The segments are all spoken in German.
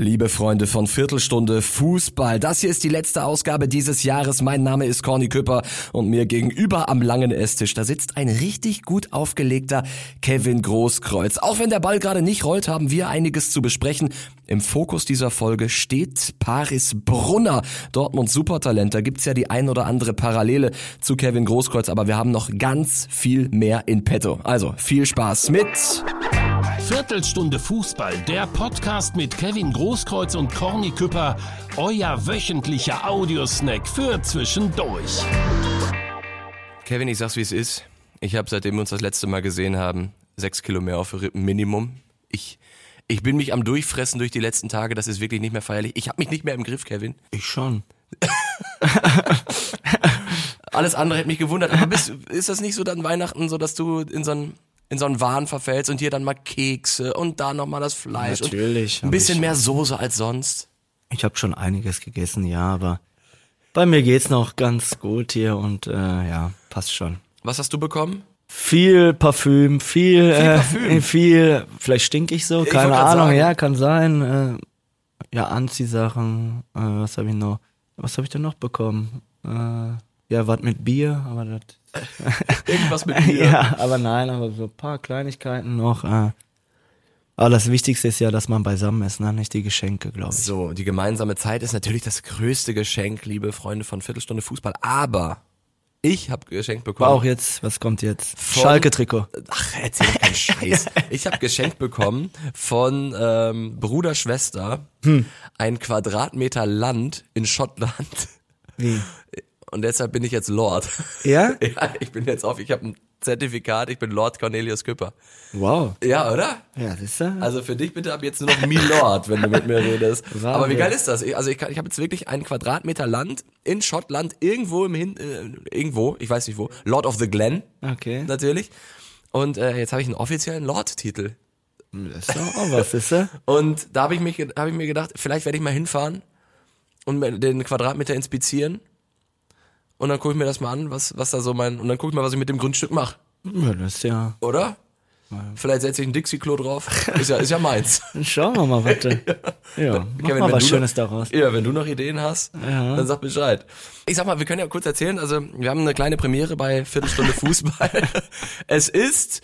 Liebe Freunde von Viertelstunde Fußball, das hier ist die letzte Ausgabe dieses Jahres. Mein Name ist Corny Küpper und mir gegenüber am langen Esstisch, da sitzt ein richtig gut aufgelegter Kevin Großkreuz. Auch wenn der Ball gerade nicht rollt, haben wir einiges zu besprechen. Im Fokus dieser Folge steht Paris Brunner, Dortmund Supertalent. Da gibt's ja die ein oder andere Parallele zu Kevin Großkreuz, aber wir haben noch ganz viel mehr in petto. Also viel Spaß mit Viertelstunde Fußball, der Podcast mit Kevin Großkreuz und Corny Küpper, euer wöchentlicher Audiosnack für zwischendurch. Kevin, ich sag's wie es ist. Ich habe seitdem wir uns das letzte Mal gesehen haben, sechs Kilo mehr auf Rippen Minimum. Ich, ich bin mich am Durchfressen durch die letzten Tage, das ist wirklich nicht mehr feierlich. Ich habe mich nicht mehr im Griff, Kevin. Ich schon. Alles andere hätte mich gewundert. Aber bist, ist das nicht so dann Weihnachten, so dass du in so ein in so einen Wahn verfällst und hier dann mal Kekse und da nochmal das Fleisch Natürlich. und ein bisschen ich, mehr Soße als sonst. Ich habe schon einiges gegessen, ja, aber bei mir geht's noch ganz gut hier und äh, ja, passt schon. Was hast du bekommen? Viel Parfüm, viel, Viel äh, Parfüm? viel, vielleicht stink ich so, Ich keine grad Ahnung, ja, kann sein. Äh, ja, Anziehsachen, äh, was habe ich noch, was habe ich denn noch bekommen? Äh, ja, was mit Bier, aber das, Irgendwas mit mir. ja, aber nein, aber so ein paar Kleinigkeiten noch. Äh. Aber das Wichtigste ist ja, dass man beisammen ist, ne? nicht die Geschenke, glaube ich. So, die gemeinsame Zeit ist natürlich das größte Geschenk, liebe Freunde von Viertelstunde Fußball. Aber ich habe geschenkt War bekommen. auch jetzt, was kommt jetzt? Schalke-Trikot. Ach, erzähl keinen Scheiß. Ich habe geschenkt bekommen von ähm, Bruder, Schwester ein Quadratmeter Land in Schottland. Wie? Und deshalb bin ich jetzt Lord. Ja? Ja, ich bin jetzt auf, ich habe ein Zertifikat, ich bin Lord Cornelius Küpper. Wow. Ja, oder? Ja, siehst du? Also für dich bitte ab jetzt nur noch Milord, wenn du mit mir redest. Wahnsinn. Aber wie geil ist das? Ich, also ich, kann- ich habe jetzt wirklich einen Quadratmeter Land in Schottland, irgendwo im Hin, äh, irgendwo, ich weiß nicht wo, Lord of the Glen okay. natürlich. Und äh, jetzt habe ich einen offiziellen Lord-Titel. Das ist doch auch was, siehst du? Und da habe ich, mich hab ich mir gedacht, vielleicht werde ich mal hinfahren und den Quadratmeter inspizieren. Und dann gucke ich mir das mal an, was, was da so mein, und dann gucke ich mal, was ich mit dem Grundstück mache. Ja, das ist ja. Oder? Vielleicht setze ich ein Dixie-Klo drauf. Ist ja, ist ja meins. Dann schauen wir mal, warte. Ja, mach Kevin, mal wenn was Schönes noch, daraus. Ja, wenn du noch Ideen hast, Ja. dann sag Bescheid. Ich sag mal, wir können ja kurz erzählen, also wir haben eine kleine Premiere bei Viertelstunde Fußball. es ist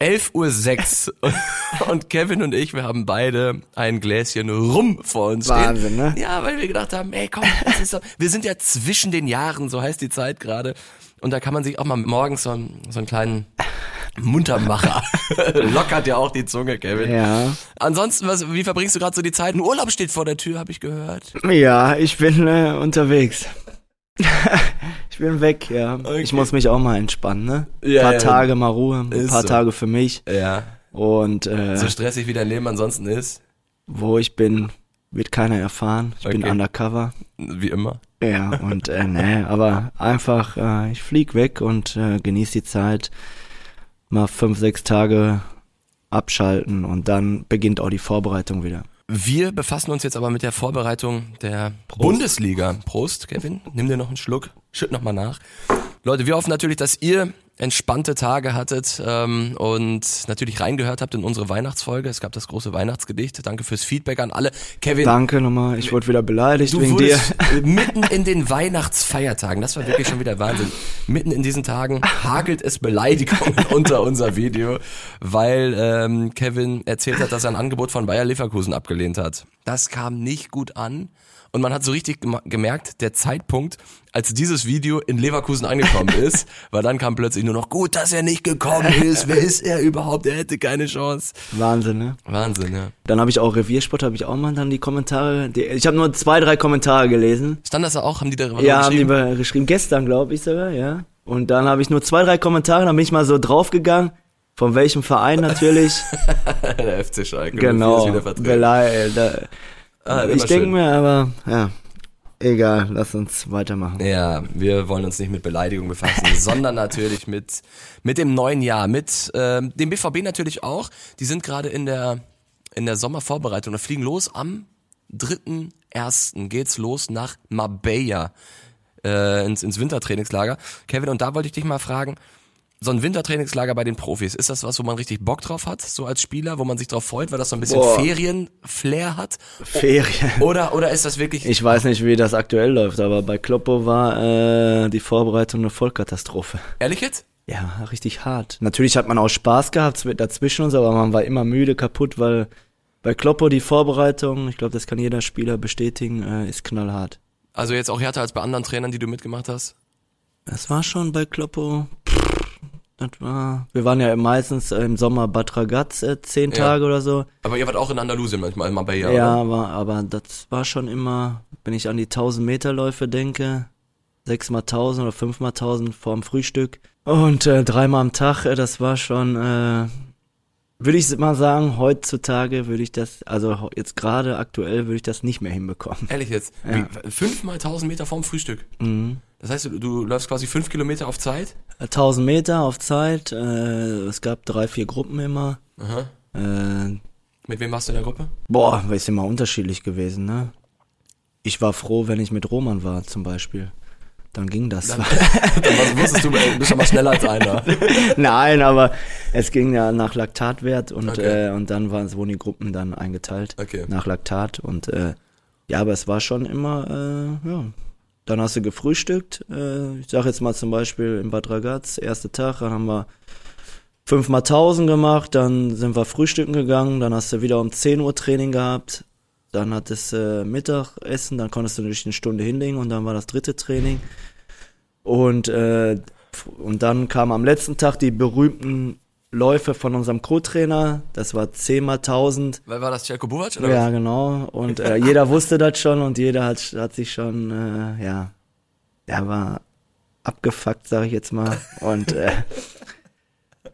11.06 Uhr und Kevin und ich, wir haben beide ein Gläschen Rum vor uns Wahnsinn, stehen. ne? Ja, weil wir gedacht haben, ey komm, doch, wir sind ja zwischen den Jahren, so heißt die Zeit gerade. Und da kann man sich auch mal morgens so einen, so einen kleinen Muntermacher. Lockert ja auch die Zunge, Kevin. Ja. Ansonsten, was, wie verbringst du gerade so die Zeit? Ein Urlaub steht vor der Tür, habe ich gehört. Ja, ich bin äh, unterwegs. ich bin weg, ja. Okay. Ich muss mich auch mal entspannen, ne? Ein Ja, paar ja. Tage mal Ruhe, ein paar so. Tage für mich. Ja. Und äh, So stressig wie dein Leben ansonsten ist. wo ich bin, wird keiner erfahren. Ich bin Okay. undercover. Wie immer. Ja, und äh, ne, aber einfach, äh, ich flieg weg und äh, genieße die Zeit. Mal fünf, sechs Tage abschalten und dann beginnt auch die Vorbereitung wieder. Wir befassen uns jetzt aber mit der Vorbereitung der Bundesliga. Prost, Kevin. Nimm dir noch einen Schluck. Schütt noch mal nach. Leute, wir hoffen natürlich, dass ihr entspannte Tage hattet ähm, und natürlich reingehört habt in unsere Weihnachtsfolge. Es gab das große Weihnachtsgedicht. Danke fürs Feedback an alle. Kevin, Danke nochmal, ich wurde wieder beleidigt Du wegen dir. mitten in den Weihnachtsfeiertagen, das war wirklich schon wieder Wahnsinn. Mitten in diesen Tagen hagelt es Beleidigungen unter unser Video, weil ähm, Kevin erzählt hat, dass er ein Angebot von Bayer Leverkusen abgelehnt hat. Das kam nicht gut an. Und man hat so richtig gemerkt, der Zeitpunkt, als dieses Video in Leverkusen angekommen ist, weil dann kam plötzlich nur noch, gut, dass er nicht gekommen ist, wer ist er überhaupt, er hätte keine Chance. Wahnsinn, ne? Wahnsinn, ja. Dann habe ich auch Reviersport, habe ich auch mal dann die Kommentare. Die, ich habe nur zwei, drei Kommentare gelesen. Stand das da auch? Haben die darüber ja, haben die geschrieben? be- geschrieben, gestern glaube ich sogar, ja. Und dann habe ich nur zwei, drei Kommentare, dann bin ich mal so draufgegangen. Von welchem Verein natürlich? Der FC Schalke. genau. Wieder vertreten. Ah, ich denke mir aber, ja, egal, lass uns weitermachen. Ja, wir wollen uns nicht mit Beleidigung befassen, sondern natürlich mit mit dem neuen Jahr, mit ähm, dem BVB natürlich auch. Die sind gerade in der in der Sommervorbereitung. Da fliegen los am 3.1. geht's los nach Marbella äh, ins, ins Wintertrainingslager. Kevin, und da wollte ich dich mal fragen, so ein Wintertrainingslager bei den Profis, ist das was, wo man richtig Bock drauf hat, so als Spieler, wo man sich drauf freut, weil das so ein bisschen. Ferien-Flair hat? Ferien. Oder, oder ist das wirklich, Ich weiß nicht, wie das aktuell läuft, aber bei Kloppo war äh, die Vorbereitung eine Vollkatastrophe. ehrlich jetzt? Ja, richtig hart. Natürlich hat man auch Spaß gehabt dazwischen und so, aber man war immer müde, kaputt, weil bei Kloppo die Vorbereitung, ich glaube, das kann jeder Spieler bestätigen, äh, ist knallhart. Also jetzt auch härter als bei anderen Trainern, die du mitgemacht hast? Das war schon bei Kloppo. War, wir waren ja meistens äh, im Sommer Bad Ragaz äh, zehn Ja. Tage oder so. Aber ihr wart auch in Andalusien manchmal, mal bei ihr, Ja, aber, aber das war schon immer, wenn ich an die 1000 Meter Läufe denke, sechs mal 1000 oder fünf mal 1000 vorm Frühstück und äh, dreimal am Tag, äh, das war schon, äh, würde ich mal sagen, heutzutage würde ich das, also jetzt gerade aktuell würde ich das nicht mehr hinbekommen. Ehrlich jetzt? Ja. Wie, fünfmal tausend Meter vorm Frühstück. Mhm. Das heißt, du, du läufst quasi fünf Kilometer auf Zeit? 1000 Meter auf Zeit, äh, es gab drei, vier Gruppen immer. Aha. Äh, Mit wem warst du in der Gruppe? boah, ist immer unterschiedlich gewesen, ne? Ich war froh, wenn ich mit Roman war, zum Beispiel. Dann ging das. Dann, dann wusstest du, ey, du bist schon mal schneller als einer. Nein, aber es ging ja nach Laktatwert und, Okay. äh, und dann waren, wurden die Gruppen dann eingeteilt Okay. nach Laktat und äh, ja, aber es war schon immer, äh, ja. Dann hast du gefrühstückt. Äh, ich sag jetzt mal zum Beispiel in Bad Ragaz, erster Tag, dann haben wir fünfmal tausend gemacht, dann sind wir frühstücken gegangen, dann hast du wieder um 10 Uhr Training gehabt, dann hattest du äh, Mittagessen, dann konntest du dich eine Stunde hinlegen und dann war das dritte Training. Und, äh, und dann kamen am letzten Tag die berühmten Läufe von unserem Co-Trainer, das war 10 mal 1000. Weil war das Celko Buvac oder Ja, was? genau. Und äh, jeder wusste das schon und jeder hat, hat sich schon, äh, ja, der war abgefuckt, sage ich jetzt mal. Und äh,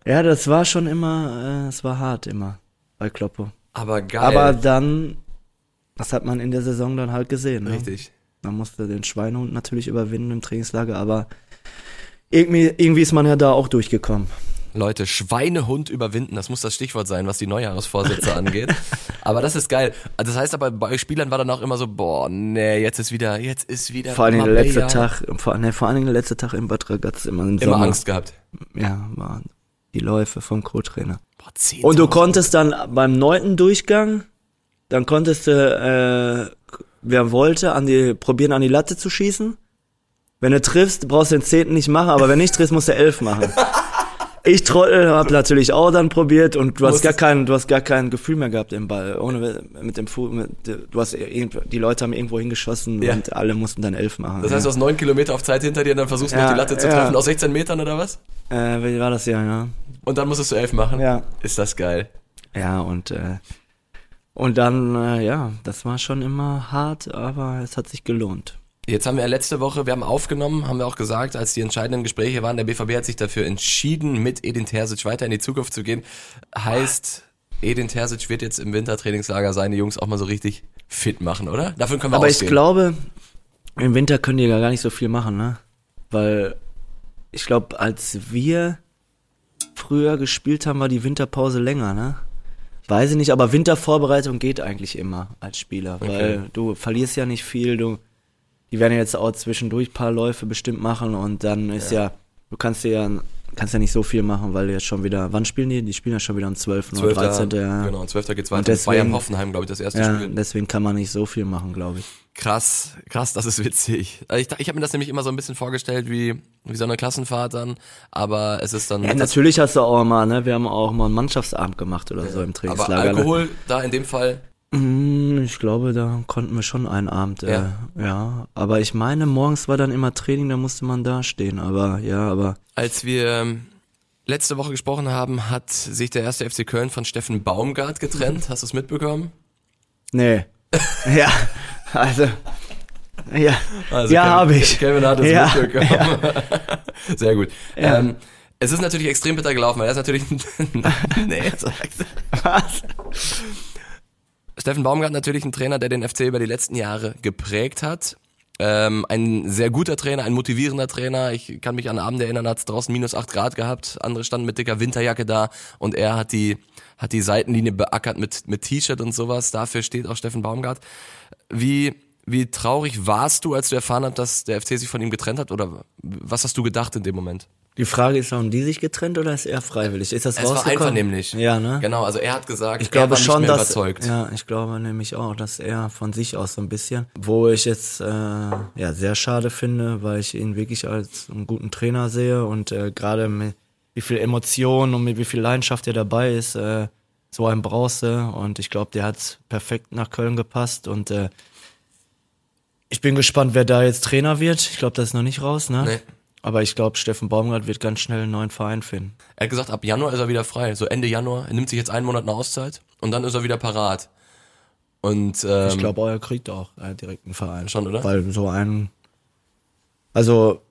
ja, das war schon immer, äh, es war hart immer bei Kloppo. Aber geil. Aber dann, das hat man in der Saison dann halt gesehen. Ne? Richtig. Man musste den Schweinehund natürlich überwinden im Trainingslager, aber irgendwie, irgendwie ist man ja da auch durchgekommen. Leute, Schweinehund überwinden, das muss das Stichwort sein, was die Neujahresvorsätze angeht. Aber das ist geil. Also Das heißt aber, bei Spielern war dann auch immer so, boah, nee, jetzt ist wieder, jetzt ist wieder Vor allen Dingen der letzte Tag, vor, nee, vor allen Dingen der letzte Tag im Bad Ragaz immer im Immer Sommer. Angst gehabt. Ja, waren die Läufe vom Co-Trainer. Boah, 10.000. Und du konntest dann beim neunten Durchgang, dann konntest du, äh, wer wollte, an die, probieren an die Latte zu schießen. Wenn du triffst, brauchst du den zehnten nicht machen, aber wenn nicht triffst, musst du elf machen. Ich Trottel hab natürlich auch dann probiert und du hast gar kein, du hast gar kein Gefühl mehr gehabt im Ball. Ohne mit dem Fuß, mit, du hast irgendwo, die Leute haben irgendwo hingeschossen Ja. und alle mussten dann elf machen. Das heißt, du hast neun Kilometer auf Zeit hinter dir und dann versuchst du Ja, noch die Latte zu treffen aus 16 Metern oder was? äh, wie war das ja, ja? Und dann musstest du elf machen? Ja. Ist das geil. Ja, und, äh, und dann, äh, ja, das war schon immer hart, aber es hat sich gelohnt. Jetzt haben wir letzte Woche, wir haben aufgenommen, haben wir auch gesagt, als die entscheidenden Gespräche waren, der BVB hat sich dafür entschieden, mit Edin Terzic weiter in die Zukunft zu gehen. Heißt, Edin Terzic wird jetzt im Wintertrainingslager seine Jungs auch mal so richtig fit machen, oder? Davon können wir Aber ausgehen. ich glaube, im Winter können die ja gar nicht so viel machen, ne? Weil ich glaube, als wir früher gespielt haben, war die Winterpause länger, ne? Weiß ich nicht, aber Wintervorbereitung geht eigentlich immer als Spieler, weil du verlierst ja nicht viel, du die werden ja jetzt auch zwischendurch paar Läufe bestimmt machen und dann ist ja, du kannst dir ja kannst ja nicht so viel machen, weil jetzt schon wieder, wann spielen die? Die spielen ja schon wieder am 12. oder 12. 13. Ja. Genau, 12. geht's Und weiter. deswegen- Bayern Hoffenheim, glaube ich, das erste Ja, Spiel. deswegen kann man nicht so viel machen, glaube ich. Krass, krass, das ist witzig. Also Ich, ich habe mir das nämlich immer so ein bisschen vorgestellt wie, wie so eine Klassenfahrt dann, aber es ist dann Ja, natürlich hast du auch mal, ne? Wir haben auch mal einen Mannschaftsabend gemacht oder so im aber Trainingslager. ne? Alkohol da in dem Fall Ich glaube, da konnten wir schon einen Abend, äh, Ja. ja. Aber ich meine, morgens war dann immer Training, da musste man da stehen. Aber ja, aber Als wir ähm, letzte Woche gesprochen haben, hat sich der erste FC Köln von Steffen Baumgart getrennt. Hast du es mitbekommen? nee. ja, also ja, Also ja, habe ich. Kevin hat es Ja, mitbekommen. Sehr gut. Ja. Ähm, es ist natürlich extrem bitter gelaufen, weil er ist natürlich... nee, sag's. Was? Steffen Baumgart natürlich ein Trainer, der den FC über die letzten Jahre geprägt hat. Ähm, ein sehr guter Trainer, ein motivierender Trainer. Ich kann mich an Abend erinnern, hat es draußen minus acht Grad gehabt. Andere standen mit dicker Winterjacke da und er hat die, hat die Seitenlinie beackert mit, mit T-Shirt und sowas. Dafür steht auch Steffen Baumgart. Wie, wie traurig warst du, als du erfahren hast, dass der FC sich von ihm getrennt hat? Oder was hast du gedacht in dem Moment? Die Frage ist, haben die sich getrennt oder ist er freiwillig? Ist das Es war rausgekommen? einvernehmlich. Ja, ne? Genau, also er hat gesagt, Ich glaube er war schon, nicht mehr dass überzeugt. ja, ich glaube nämlich auch, dass er von sich aus so ein bisschen, wo ich jetzt äh, ja sehr schade finde, weil ich ihn wirklich als einen guten Trainer sehe und äh, gerade mit wie viel Emotionen und mit wie viel Leidenschaft er dabei ist, äh, so ein Brause und ich glaube, der hat perfekt nach Köln gepasst und äh, ich bin gespannt, wer da jetzt Trainer wird. Ich glaube, das ist noch nicht raus, ne? Nee. Aber ich glaube, Steffen Baumgart wird ganz schnell einen neuen Verein finden. Er hat gesagt, ab Januar ist er wieder frei. So Ende Januar. Er nimmt sich jetzt einen Monat eine Auszeit und dann ist er wieder parat. Und ähm, Ich glaube, er kriegt auch äh, direkt einen Verein. Schon, oder? Weil so ein, also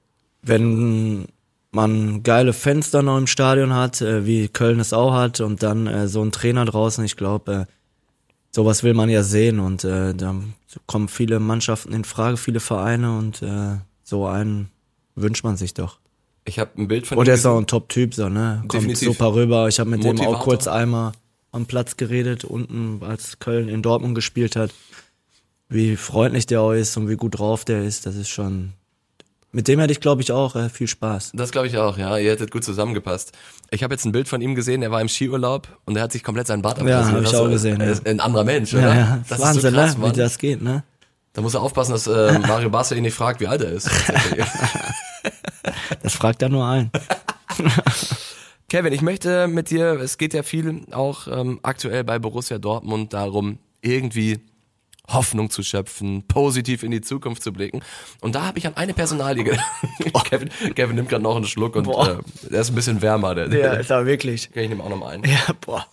wenn man geile dann noch im Stadion hat, äh, wie Köln es auch hat, und dann äh, so ein Trainer draußen, ich glaube, äh, sowas will man ja sehen und äh, da kommen viele Mannschaften in Frage, viele Vereine und äh, so einen wünscht man sich doch. ich habe ein Bild von Und er ist auch ein Top-Typ, so, ne? Kommt Definitiv. super rüber. Ich habe mit dem Motivator. auch kurz einmal am Platz geredet, unten, als Köln in Dortmund gespielt hat. Wie freundlich der auch ist und wie gut drauf der ist, das ist schon. Mit dem hätte ich, glaube ich, auch äh, viel Spaß. Das glaube ich auch, ja. Ihr hättet gut zusammengepasst. Ich habe jetzt ein Bild von ihm gesehen, er war im Skiurlaub und er hat sich komplett seinen Bart abrasiert. hab ich Das auch gesehen, Er ja. ein anderer Mensch, oder? Ja, ja. Das Wahnsinn, ist so krass, ne? Wie das geht, ne? Da muss er aufpassen, dass äh, Mario Basler ihn nicht fragt, wie alt er ist. Das fragt er nur ein. Kevin, ich möchte mit dir, es geht ja viel auch ähm, aktuell bei Borussia Dortmund darum, irgendwie Hoffnung zu schöpfen, positiv in die Zukunft zu blicken. Und da habe ich an eine Personalie gedacht. Kevin, Kevin nimmt gerade noch einen Schluck und Boah. äh, der ist ein bisschen wärmer. Der, Ja, ist aber wirklich. Ich nehme auch noch mal einen. Ja, boah.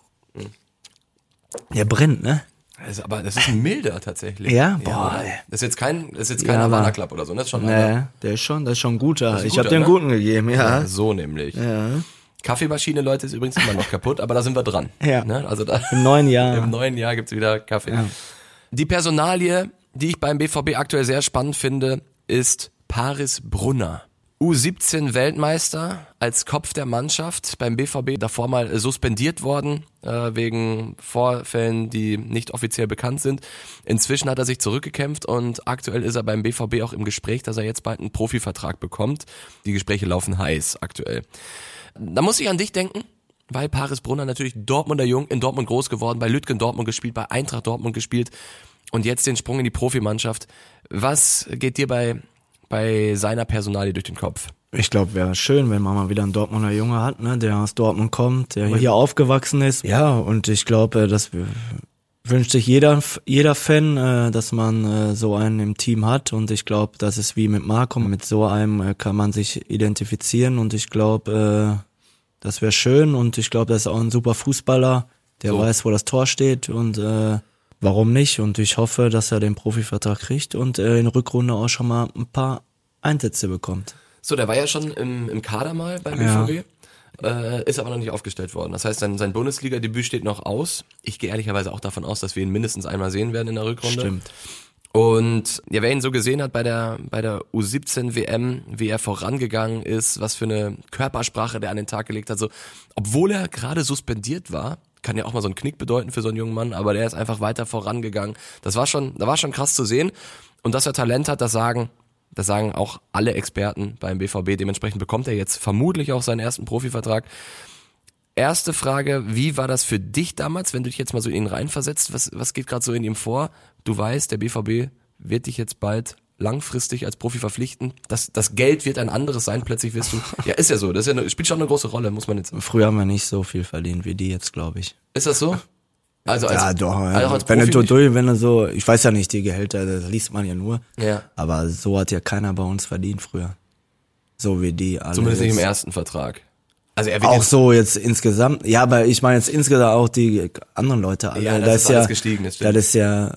Der brennt, ne? Das ist, aber das ist ein milder tatsächlich. Ja? Boah, ey. Das ist jetzt kein, das ist jetzt kein Ja, Havana Club oder so. ne? Das ist schon einer. Nee, der ist schon, das ist schon ein guter. ist ein ich habe guter, den ne? guten gegeben, ja. So nämlich. Ja. Kaffeemaschine, Leute, ist übrigens immer noch kaputt, aber da sind wir dran. Ja. Ne? Also da, Im neuen Jahr. Im neuen Jahr gibt's wieder Kaffee. Ja. Die Personalie, die ich beim BVB aktuell sehr spannend finde, ist Paris Brunner. U17 Weltmeister als Kopf der Mannschaft beim BVB davor mal suspendiert worden äh, wegen Vorfällen, die nicht offiziell bekannt sind. Inzwischen hat er sich zurückgekämpft und aktuell ist er beim BVB auch im Gespräch, dass er jetzt bald einen Profivertrag bekommt. Die Gespräche laufen heiß aktuell. Da muss ich an dich denken, weil Paris Brunner natürlich Dortmunder Jung, in Dortmund groß geworden, bei Lütgen Dortmund gespielt, bei Eintracht Dortmund gespielt und jetzt den Sprung in die Profimannschaft. Was geht dir bei, bei seiner Personalie durch den Kopf? Ich glaube, wäre schön, wenn man mal wieder einen Dortmunder Junge hat, ne, der aus Dortmund kommt, der hier aufgewachsen ist. Ja, und ich glaube, das w- wünscht sich jeder, jeder Fan, äh, dass man äh, so einen im Team hat. Und ich glaube, das ist wie mit Marco. Mit so einem äh, kann man sich identifizieren. Und ich glaube, äh, das wäre schön. Und ich glaube, das ist auch ein super Fußballer, der So. weiß, wo das Tor steht. Und äh, warum nicht? Und ich hoffe, dass er den Profivertrag kriegt und äh, in Rückrunde auch schon mal ein paar Einsätze bekommt. So, der war ja schon im, im Kader mal beim Ja. BVB. Äh, ist aber noch nicht aufgestellt worden. Das heißt, sein, sein Bundesliga-Debüt steht noch aus. Ich gehe ehrlicherweise auch davon aus, dass wir ihn mindestens einmal sehen werden in der Rückrunde. Stimmt. Und ja, wer ihn so gesehen hat bei der, bei der U17 WM, wie er vorangegangen ist, was für eine Körpersprache der an den Tag gelegt hat, so, obwohl er gerade suspendiert war, kann ja auch mal so ein Knick bedeuten für so einen jungen Mann, aber der ist einfach weiter vorangegangen. Das war schon, da war schon krass zu sehen. Und dass er Talent hat, das sagen, das sagen auch alle Experten beim BVB. Dementsprechend bekommt er jetzt vermutlich auch seinen ersten Profivertrag. Erste Frage, wie war das für dich damals, wenn du dich jetzt mal so in ihn reinversetzt? Was, was geht gerade so in ihm vor? Du weißt, der BVB wird dich jetzt bald langfristig als Profi verpflichten. Das, das Geld wird ein anderes sein, plötzlich wirst du. Ja, ist ja so. Das ist ja eine, spielt schon eine große Rolle, muss man jetzt. Früher haben wir nicht so viel verdient wie die jetzt, glaube ich. Ist das so? Also als, ja, doch. also als wenn, Profi du, wenn du so, ich weiß ja nicht die Gehälter, das liest man ja nur. Ja. Aber so hat ja keiner bei uns verdient früher. So wie die alle. Zumindest nicht im ersten Vertrag. Also er wird Auch so jetzt insgesamt. Ja, aber ich meine jetzt insgesamt auch die anderen Leute alle. Ja, das da ist ja, alles gestiegen, das stimmt. Das ist ja,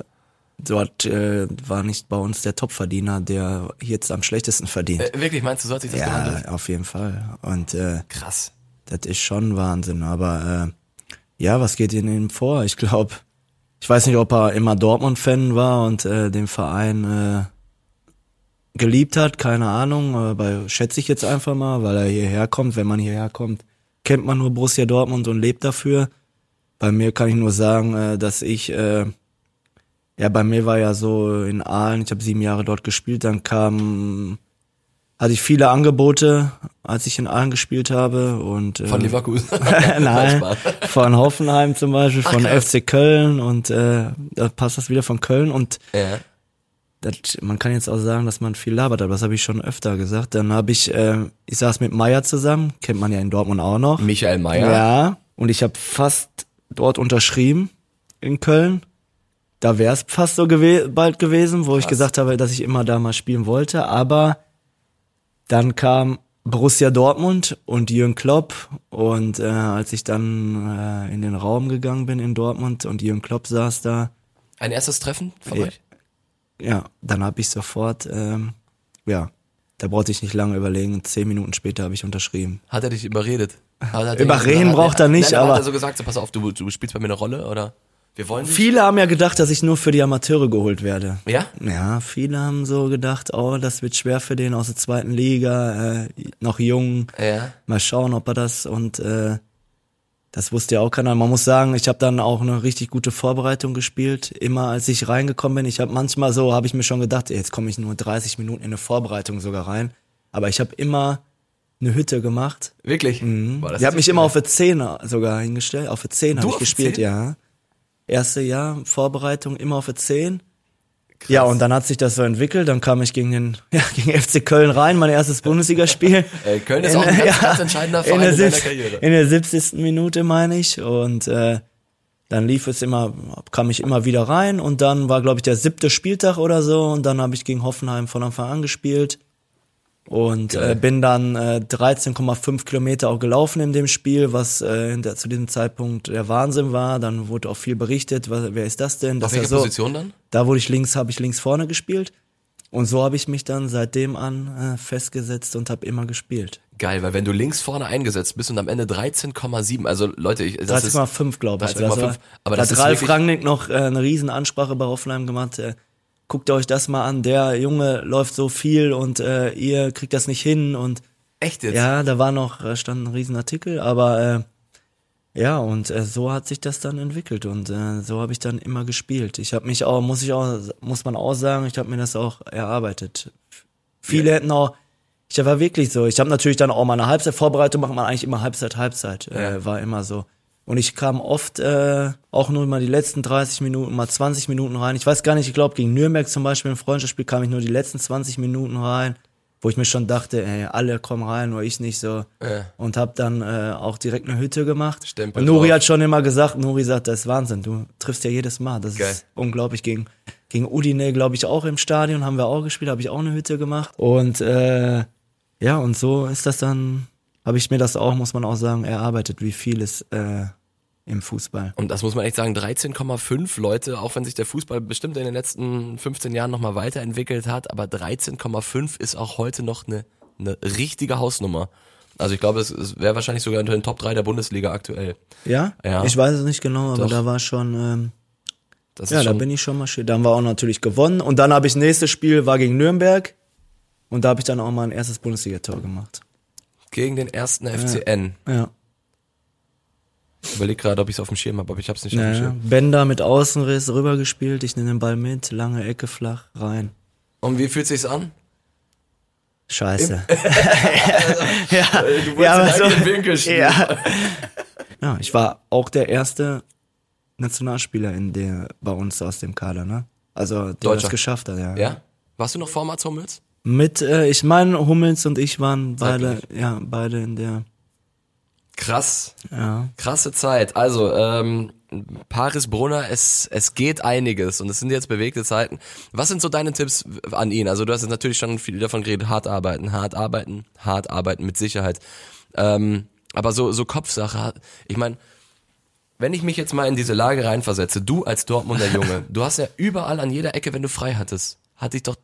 dort äh, war nicht bei uns der Topverdiener, der jetzt am schlechtesten verdient. äh, wirklich, meinst du, so hat sich das gehandelt? ja, auf jeden Fall. Und äh, Krass. Das ist schon Wahnsinn, aber äh, ja, was geht in ihm vor? Ich glaube, ich weiß nicht, ob er immer Dortmund-Fan war und äh, den Verein äh, geliebt hat, keine Ahnung, aber schätze ich jetzt einfach mal, weil er hierher kommt. Wenn man hierher kommt, kennt man nur Borussia Dortmund und lebt dafür. Bei mir kann ich nur sagen, äh, dass ich, äh, ja, bei mir war ja so in Aalen, ich habe sieben Jahre dort gespielt, dann kam hatte ich viele Angebote, als ich in Aalen gespielt habe und äh, Von Leverkusen. Nein, von Hoffenheim zum Beispiel, Ach, von krass. FC Köln und äh, da passt das wieder von Köln und ja. das, man kann jetzt auch sagen, dass man viel labert, aber das habe ich schon öfter gesagt. Dann habe ich, äh, ich saß mit Meier zusammen, kennt man ja in Dortmund auch noch. Michael Mayer. Ja, und ich habe fast dort unterschrieben in Köln. Da wäre es fast so gewe bald gewesen, wo ich Krass. gesagt habe, dass ich immer da mal spielen wollte. Aber dann kam Borussia Dortmund und Jürgen Klopp. Und äh, als ich dann äh, in den Raum gegangen bin in Dortmund und Jürgen Klopp saß da, Ein erstes Treffen von euch? ja, dann habe ich sofort, ähm, ja, da brauchte ich nicht lange überlegen. Zehn Minuten später habe ich unterschrieben. Hat er dich überredet? Hat er Überreden braucht er nicht, nein, aber- Hat er so gesagt, so, pass auf, du, du spielst bei mir eine Rolle, oder? Wir wollen. Viele haben ja gedacht, dass ich nur für die Amateure geholt werde. Ja? Ja, viele haben so gedacht, oh, das wird schwer für den aus der zweiten Liga, äh, noch jung, Ja. mal schauen, ob er das und äh, das wusste ja auch keiner. Man muss sagen, ich habe dann auch eine richtig gute Vorbereitung gespielt. Immer als ich reingekommen bin, ich habe manchmal so, habe ich mir schon gedacht, jetzt komme ich nur 30 Minuten in eine Vorbereitung sogar rein. Aber ich habe immer eine Hütte gemacht. Wirklich? Mhm. Boah, das Die ist hat mich richtig immer geil. auf der 10 sogar hingestellt. Auf der 10 Du habe ich gespielt, 10? ja. Erste Jahr Vorbereitung immer auf der 10. Ja, und dann hat sich das so entwickelt. Dann kam ich gegen den, ja, gegen FC Köln rein, mein erstes Bundesligaspiel. Köln ist auch ein ganz, ganz entscheidender Verein in in, der, 70 Karriere. in der 70. Minute, meine ich. Und äh, dann lief es immer, kam ich immer wieder rein. Und dann war, glaube ich, der siebte Spieltag oder so. Und dann habe ich gegen Hoffenheim von Anfang an gespielt. Und Geil. äh, bin dann äh, 13,5 Kilometer auch gelaufen in dem Spiel, was äh, der, zu diesem Zeitpunkt der Wahnsinn war. Dann wurde auch viel berichtet, was, wer ist das denn? Auf Das ist welcher so, Position dann? da wurde ich links, habe ich links vorne gespielt. Und so habe ich mich dann seitdem an äh, festgesetzt und habe immer gespielt. Geil, weil wenn du links vorne eingesetzt bist und am Ende 13,7, also Leute, ich, das ist 13,5 glaube ich. 13,5, Das war- aber da hat Ralf wirklich- Rangnick noch äh, eine riesen Ansprache bei Hoffenheim gemacht. Äh, guckt euch das mal an, der Junge läuft so viel und äh, ihr kriegt das nicht hin und echt jetzt. ja, da war noch, äh, stand ein riesen Artikel, aber äh, ja, und äh, so hat sich das dann entwickelt und äh, so habe ich dann immer gespielt. Ich habe mich auch, muss ich auch, muss man auch sagen, ich habe mir das auch erarbeitet. Viele hätten auch, ich war wirklich so, ich habe natürlich dann auch mal eine Halbzeitvorbereitung, macht man eigentlich immer Halbzeit, Halbzeit, Ja. äh, war immer so. Und ich kam oft äh, auch nur mal die letzten 30 Minuten, mal 20 Minuten rein. Ich weiß gar nicht, ich glaube gegen Nürnberg zum Beispiel im Freundschaftsspiel kam ich nur die letzten 20 Minuten rein, wo ich mir schon dachte, ey, alle kommen rein, nur ich nicht so. Ja. Und habe dann äh, auch direkt eine Hütte gemacht. Stempel Und Nuri drauf. hat schon immer gesagt, Nuri sagt, das ist Wahnsinn, du triffst ja jedes Mal. Das Geil. ist unglaublich. Gegen, gegen Udine, glaube ich, auch im Stadion haben wir auch gespielt, habe ich auch eine Hütte gemacht. Und äh, ja, und so ist das dann, habe ich mir das auch, muss man auch sagen, erarbeitet, wie vieles äh, im Fußball. Und das muss man echt sagen, 13,5 Leute, auch wenn sich der Fußball bestimmt in den letzten 15 Jahren nochmal weiterentwickelt hat, aber 13,5 ist auch heute noch eine, eine richtige Hausnummer. Also ich glaube, es, es wäre wahrscheinlich sogar unter den Top 3 der Bundesliga aktuell. Ja? Ja. Ich weiß es nicht genau, aber Doch. da war schon, ähm, Das ja, ist da schon, bin ich schon marschiert. Dann war auch natürlich gewonnen. Und dann habe ich nächstes Spiel war gegen Nürnberg. Und da habe ich dann auch mein erstes Bundesligator gemacht. Gegen den ersten FCN. Ja. Ich überlege gerade, ob ich es auf dem Schirm habe, aber ich habe es nicht auf dem Ja, Schirm. Bender mit Außenriss rübergespielt, ich nehme den Ball mit, lange Ecke flach, rein. Und wie fühlt sich's an? Scheiße. ja, du ja, aber so- Winkel ja. ja, ich war auch der erste Nationalspieler in der bei uns aus dem Kader, ne? Also der Deutscher. das geschafft hat, ja. Ja? Warst du noch vor Mats Hummels? Mit, äh, ich meine, Hummels und ich waren beide, Zeitgleich. ja, beide in der, Krass. ja. Krasse Zeit. Also, ähm, Paris Brunner, es, es geht einiges und es sind jetzt bewegte Zeiten. Was sind so deine Tipps an ihn? Also du hast jetzt natürlich schon viel davon geredet, hart arbeiten, hart arbeiten, hart arbeiten mit Sicherheit. Ähm, aber so, so Kopfsache, ich meine, wenn ich mich jetzt mal in diese Lage reinversetze, du als Dortmunder Junge, du hast ja überall an jeder Ecke, wenn du frei hattest, hat dich doch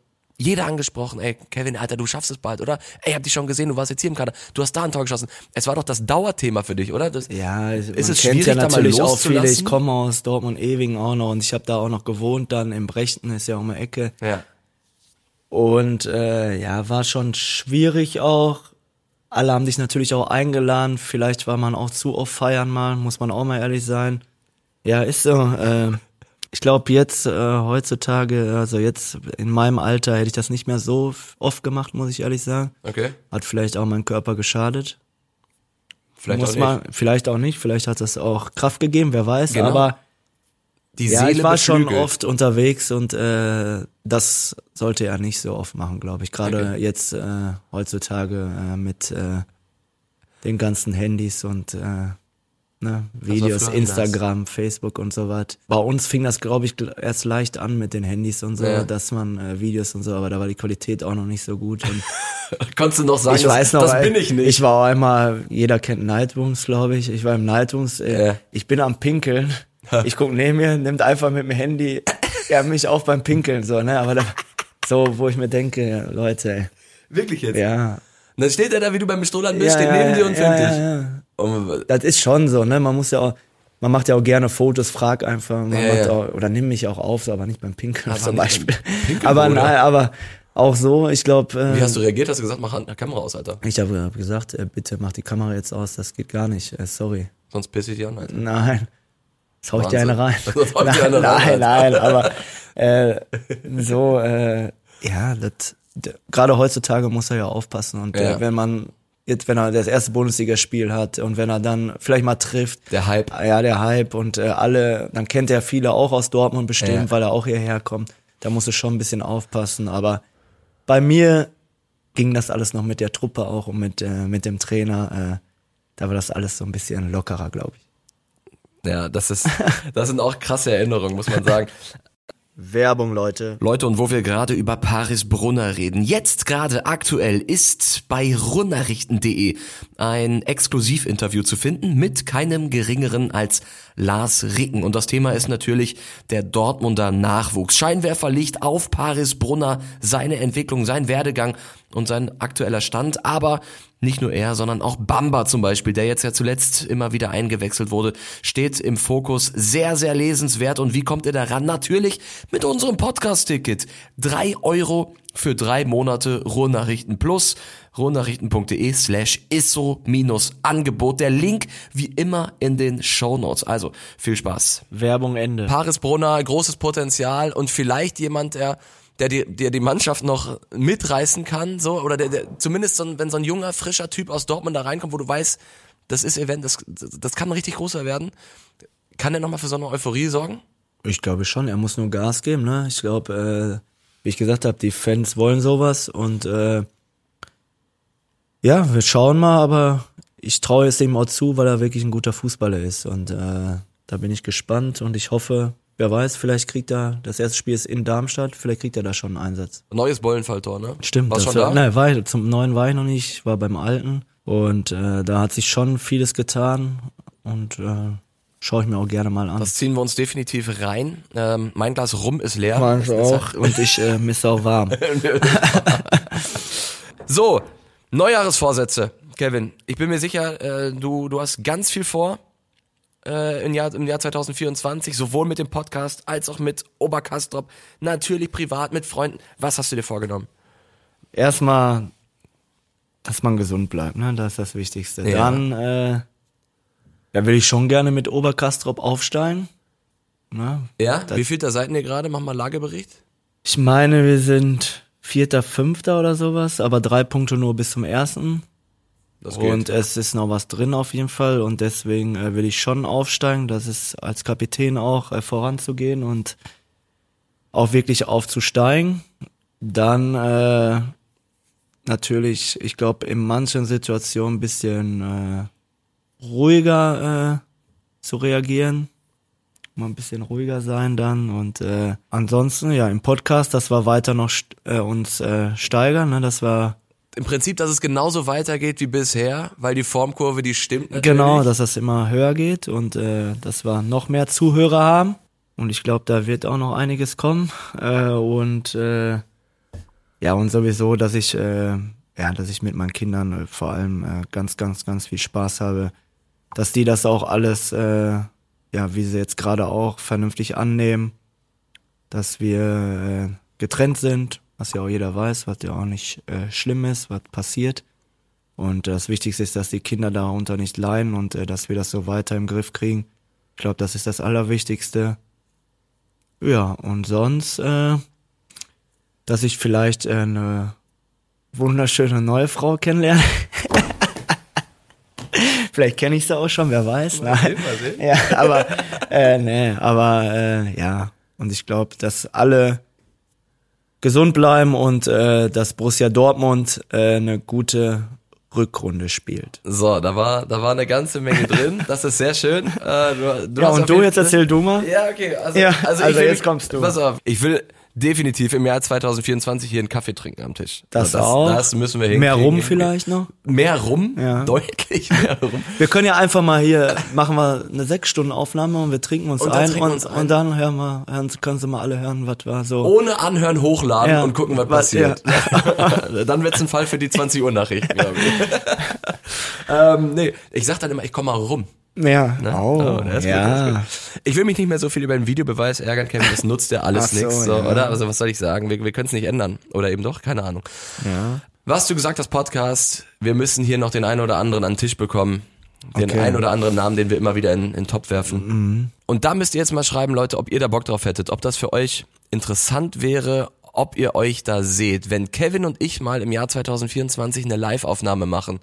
jeder angesprochen, ey, Kevin, Alter, du schaffst es bald, oder? Ey, hab dich schon gesehen, du warst jetzt hier im Kader, du hast da ein Tor geschossen. Es war doch das Dauerthema für dich, oder? Das, Ja, Ist es kennt schwierig, ja da mal natürlich auch viele. Ich komme aus Dortmund Ewing auch noch und ich habe da auch noch gewohnt, dann im Brechten ist ja um die Ecke. ja. Und äh, ja, war schon schwierig auch. Alle haben dich natürlich auch eingeladen. Vielleicht war man auch zu oft feiern mal, muss man auch mal ehrlich sein. Ja, ist so. Äh, ich glaube jetzt äh, heutzutage, also jetzt in meinem Alter hätte ich das nicht mehr so oft gemacht, muss ich ehrlich sagen. Okay. Hat vielleicht auch meinem Körper geschadet. Vielleicht muss auch nicht. Man, vielleicht auch nicht, vielleicht hat das auch Kraft gegeben, wer weiß. Genau. Aber Die ja, Seele ich war schon beflügelt. oft unterwegs und äh, das sollte er nicht so oft machen, glaube ich. Gerade Okay. jetzt äh, heutzutage äh, mit äh, den ganzen Handys und äh, ne, Videos, früher anders. Instagram, Facebook und so was. Bei uns fing das, glaube ich, erst leicht an mit den Handys und so, Ja. dass man äh, Videos und so, aber da war die Qualität auch noch nicht so gut. Und Konntest du noch sagen, ich das, weiß noch, das bin ich nicht. Ich war auch einmal, jeder kennt Nightwooms, glaube ich. Ich war im Nightwooms, äh, Ja. ich bin am Pinkeln. Ich guck neben mir, nimmt einfach mit dem Handy, er mich auch beim Pinkeln, so, ne, aber da, so, wo ich mir denke, ja, Leute, ey, Wirklich jetzt? ja. Und dann steht er da, wie du beim Stollern bist, ja, steht ja, neben ja, dir und ja, filmt dich. Ja, ja. Und, Das ist schon so, ne, man muss ja auch, man macht ja auch gerne Fotos, frag einfach, Ja, ja. Auch, oder nimm mich auch auf, aber nicht beim Pinkeln Aber zum Beispiel. Pinkeln, aber nein, aber auch so, ich glaube, wie äh, hast du reagiert? Hast du gesagt, mach an der Kamera aus, Alter. ich habe hab gesagt, äh, bitte mach die Kamera jetzt aus, das geht gar nicht, äh, sorry. Sonst piss ich dich an, Alter. Nein. Das hau ich dir eine rein. Nein, eine rein, nein, nein, aber äh, so, äh, ja, das gerade heutzutage muss er ja aufpassen. Und Ja. äh, wenn man jetzt, wenn er das erste Bundesligaspiel hat und wenn er dann vielleicht mal trifft, Der Hype. ja, der Hype und äh, alle, dann kennt er viele auch aus Dortmund bestimmt, Ja. weil er auch hierher kommt. Da musst du schon ein bisschen aufpassen. Aber bei mir ging das alles noch mit der Truppe auch und mit, äh, mit dem Trainer. Äh, da war das alles so ein bisschen lockerer, glaube ich. Ja, das ist, das sind auch krasse Erinnerungen, muss man sagen. Werbung, Leute. Leute, und wo wir gerade über Paris Brunner reden, jetzt gerade aktuell ist bei runnachrichten.de ein Exklusivinterview zu finden mit keinem geringeren als Lars Ricken. Und das Thema ist natürlich der Dortmunder Nachwuchs. Scheinwerferlicht auf Paris Brunner, seine Entwicklung, sein Werdegang und sein aktueller Stand. Aber nicht nur er, sondern auch Bamba zum Beispiel, der jetzt ja zuletzt immer wieder eingewechselt wurde, steht im Fokus. Sehr, sehr lesenswert. Und wie kommt ihr daran? Natürlich mit unserem Podcast-Ticket. Drei Euro für drei Monate Ruhrnachrichten plus ruhrnachrichten.de slash isso-angebot. Der Link wie immer in den Shownotes. Also viel Spaß. Werbung Ende. Paris Brunner, großes Potenzial und vielleicht jemand, der der die, der die Mannschaft noch mitreißen kann, so oder der, der zumindest so ein, wenn so ein junger frischer Typ aus Dortmund da reinkommt, wo du weißt, das ist Event, das das kann richtig großer werden, kann der noch mal für so eine Euphorie sorgen? Ich glaube schon, er muss nur Gas geben, ne? Ich glaube, äh, wie ich gesagt habe, die Fans wollen sowas und äh, ja, wir schauen mal, aber ich traue es ihm auch zu, weil er wirklich ein guter Fußballer ist und äh, da bin ich gespannt und ich hoffe, wer weiß, vielleicht kriegt er, das erste Spiel ist in Darmstadt, vielleicht kriegt er da schon einen Einsatz. Neues Bollenfalltor, ne? Stimmt, Warst das schon war, da? Nein, war ich, zum neuen war ich noch nicht, ich war beim alten und äh, da hat sich schon vieles getan und äh, schaue ich mir auch gerne mal an. Das ziehen wir uns definitiv rein. Ähm, mein Glas Rum ist leer. Meins auch und ich äh, misse auch warm. So, Neujahresvorsätze, Kevin. Ich bin mir sicher, äh, du, du hast ganz viel vor äh, im, Jahr, im Jahr 2024, sowohl mit dem Podcast als auch mit Oberkastrop, natürlich privat, mit Freunden. Was hast du dir vorgenommen? Erstmal, dass man gesund bleibt, ne? Das ist das Wichtigste. Ja. Dann, äh, da will ich schon gerne mit Oberkastrop aufsteigen. Ne? Ja? Das- Wie viel da seid ihr gerade? Mach mal Lagebericht. Ich meine, wir sind Vierter, Fünfter oder sowas, aber drei Punkte nur bis zum ersten. Das Und es ist noch was drin auf jeden Fall und deswegen äh, will ich schon aufsteigen, das ist als Kapitän auch äh, voranzugehen und auch wirklich aufzusteigen. Dann äh, natürlich, ich glaube, in manchen Situationen ein bisschen äh, ruhiger äh, zu reagieren, mal ein bisschen ruhiger sein dann und äh, ansonsten ja im Podcast, das war weiter noch äh, uns äh, steigern, ne? das war Im Prinzip, dass es genauso weitergeht wie bisher, weil die Formkurve, die stimmt natürlich. Genau, dass das immer höher geht und äh, dass wir noch mehr Zuhörer haben. Und ich glaube, da wird auch noch einiges kommen. Äh, und äh, ja, und sowieso, dass ich, äh, ja, dass ich mit meinen Kindern äh, vor allem äh, ganz, ganz, ganz viel Spaß habe, dass die das auch alles, äh, ja, wie sie jetzt gerade auch vernünftig annehmen, dass wir äh, getrennt sind, was ja auch jeder weiß, was ja auch nicht äh, schlimm ist, was passiert. Und das Wichtigste ist, dass die Kinder darunter nicht leiden und äh, dass wir das so weiter im Griff kriegen. Ich glaube, das ist das Allerwichtigste. Ja, und sonst, äh, dass ich vielleicht äh, eine wunderschöne neue Frau kennenlerne. vielleicht kenne ich sie auch schon, wer weiß. Mal Nein. sehen, mal sehen. Ja, aber äh, nee, aber äh, ja. Und ich glaube, dass alle gesund bleiben und äh, dass Borussia Dortmund äh, eine gute Rückrunde spielt. So, da war, da war eine ganze Menge drin. Das ist sehr schön. Äh, du, du Ja, und du jetzt erzähl du mal. Ja, okay. Also, Ja, also, also jetzt mich- kommst du. Pass auf, ich will definitiv im Jahr 2024 hier einen Kaffee trinken am Tisch. Das, das auch. Das müssen wir hinkriegen. Mehr rum vielleicht noch. Mehr rum? Ja. Deutlich mehr rum. Wir können ja einfach mal hier, machen wir eine sechs Stunden Aufnahme und wir trinken uns Und ein trinken und, uns ein. und dann hören wir, hören, können Sie mal alle hören, was war so. Ohne Anhören hochladen Ja. und gucken, was, Was- passiert. dann wird's ein Fall für die 20 Uhr Nachrichten, glaube ich. ähm, nee, ich sag dann immer, ich komme mal rum. Ja. Ne? Oh, gut, ja. gut. Ich will mich nicht mehr so viel über den Videobeweis ärgern, Kevin. Das nutzt ja alles so, nichts, so, ja. oder? Also was soll ich sagen? Wir, wir können es nicht ändern. Oder eben doch, keine Ahnung. ja. Was du gesagt hast, Podcast, wir müssen hier noch den einen oder anderen an den Tisch bekommen. Den Okay. Mhm. einen oder anderen Namen, den wir immer wieder in, in den Topf werfen. Und da müsst ihr jetzt mal schreiben, Leute, ob ihr da Bock drauf hättet, ob das für euch interessant wäre, ob ihr euch da seht. Wenn Kevin und ich mal im Jahr 2024 eine Live-Aufnahme machen,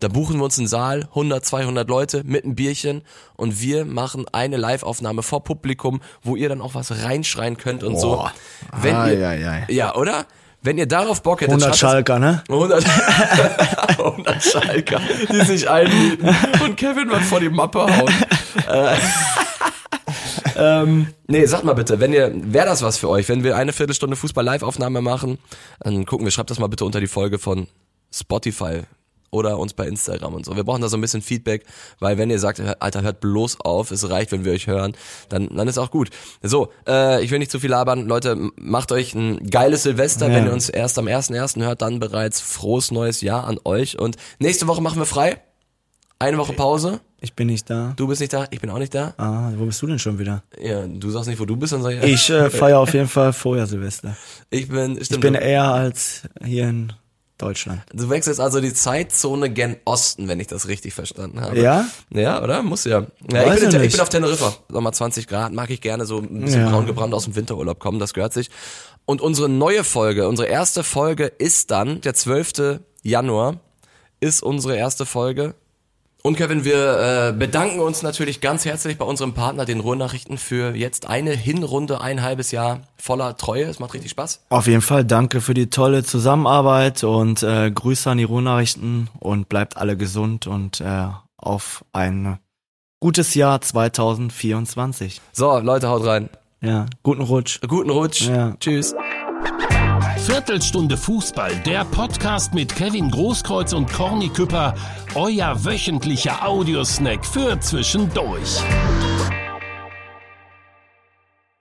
da buchen wir uns einen Saal, 100, 200 Leute mit einem Bierchen und wir machen eine Live-Aufnahme vor Publikum, wo ihr dann auch was reinschreien könnt und so. Boah. Wenn Ai, ihr, ai, ai. Ja, oder? Wenn ihr darauf Bock hättet, 100 schreibt das- Schalker, ne? 100, 100 Schalker, die sich einmieten und Kevin wird vor die Mappe hauen. äh, ähm, nee, sagt mal bitte, wenn ihr, wäre das was für euch, wenn wir eine Viertelstunde Fußball-Live-Aufnahme machen, dann gucken wir, schreibt das mal bitte unter die Folge von Spotify oder uns bei Instagram und so. Wir brauchen da so ein bisschen Feedback, weil wenn ihr sagt, Alter, hört bloß auf, es reicht, wenn wir euch hören, dann, dann ist auch gut. So, äh, ich will nicht zu viel labern. Leute, macht euch ein geiles Silvester. Ja. Wenn ihr uns erst am 1.1. hört, dann bereits frohes neues Jahr an euch. Und nächste Woche machen wir frei. Eine Woche Pause. Ich bin nicht da. Du bist nicht da, ich bin auch nicht da. Ah, wo bist du denn schon wieder? Ja, du sagst nicht, wo du bist, dann sag ich, Ich äh, feiere auf jeden Fall vorher Silvester. ich bin, stimmt, Ich bin eher als hier in Deutschland. du wechselst also die Zeitzone gen Osten, wenn ich das richtig verstanden habe. Ja? Ja, oder? Muss ja. ja ich, bin ich bin auf Teneriffa. Nochmal 20 Grad, mag ich gerne so ein bisschen Ja. braun gebrannt aus dem Winterurlaub kommen, das gehört sich. Und unsere neue Folge, unsere erste Folge ist dann, der 12. Januar, ist unsere erste Folge. Und Kevin, wir äh, bedanken uns natürlich ganz herzlich bei unserem Partner, den Ruhrnachrichten, für jetzt eine Hinrunde, ein halbes Jahr voller Treue. Es macht richtig Spaß. Auf jeden Fall danke für die tolle Zusammenarbeit und äh, Grüße an die Ruhrnachrichten und bleibt alle gesund und äh, auf ein gutes Jahr 2024. So, Leute, haut rein. Ja, guten Rutsch. Guten Rutsch. Ja. Tschüss. Viertelstunde Fußball, der Podcast mit Kevin Großkreuz und Corny Küpper, euer wöchentlicher Audiosnack für zwischendurch.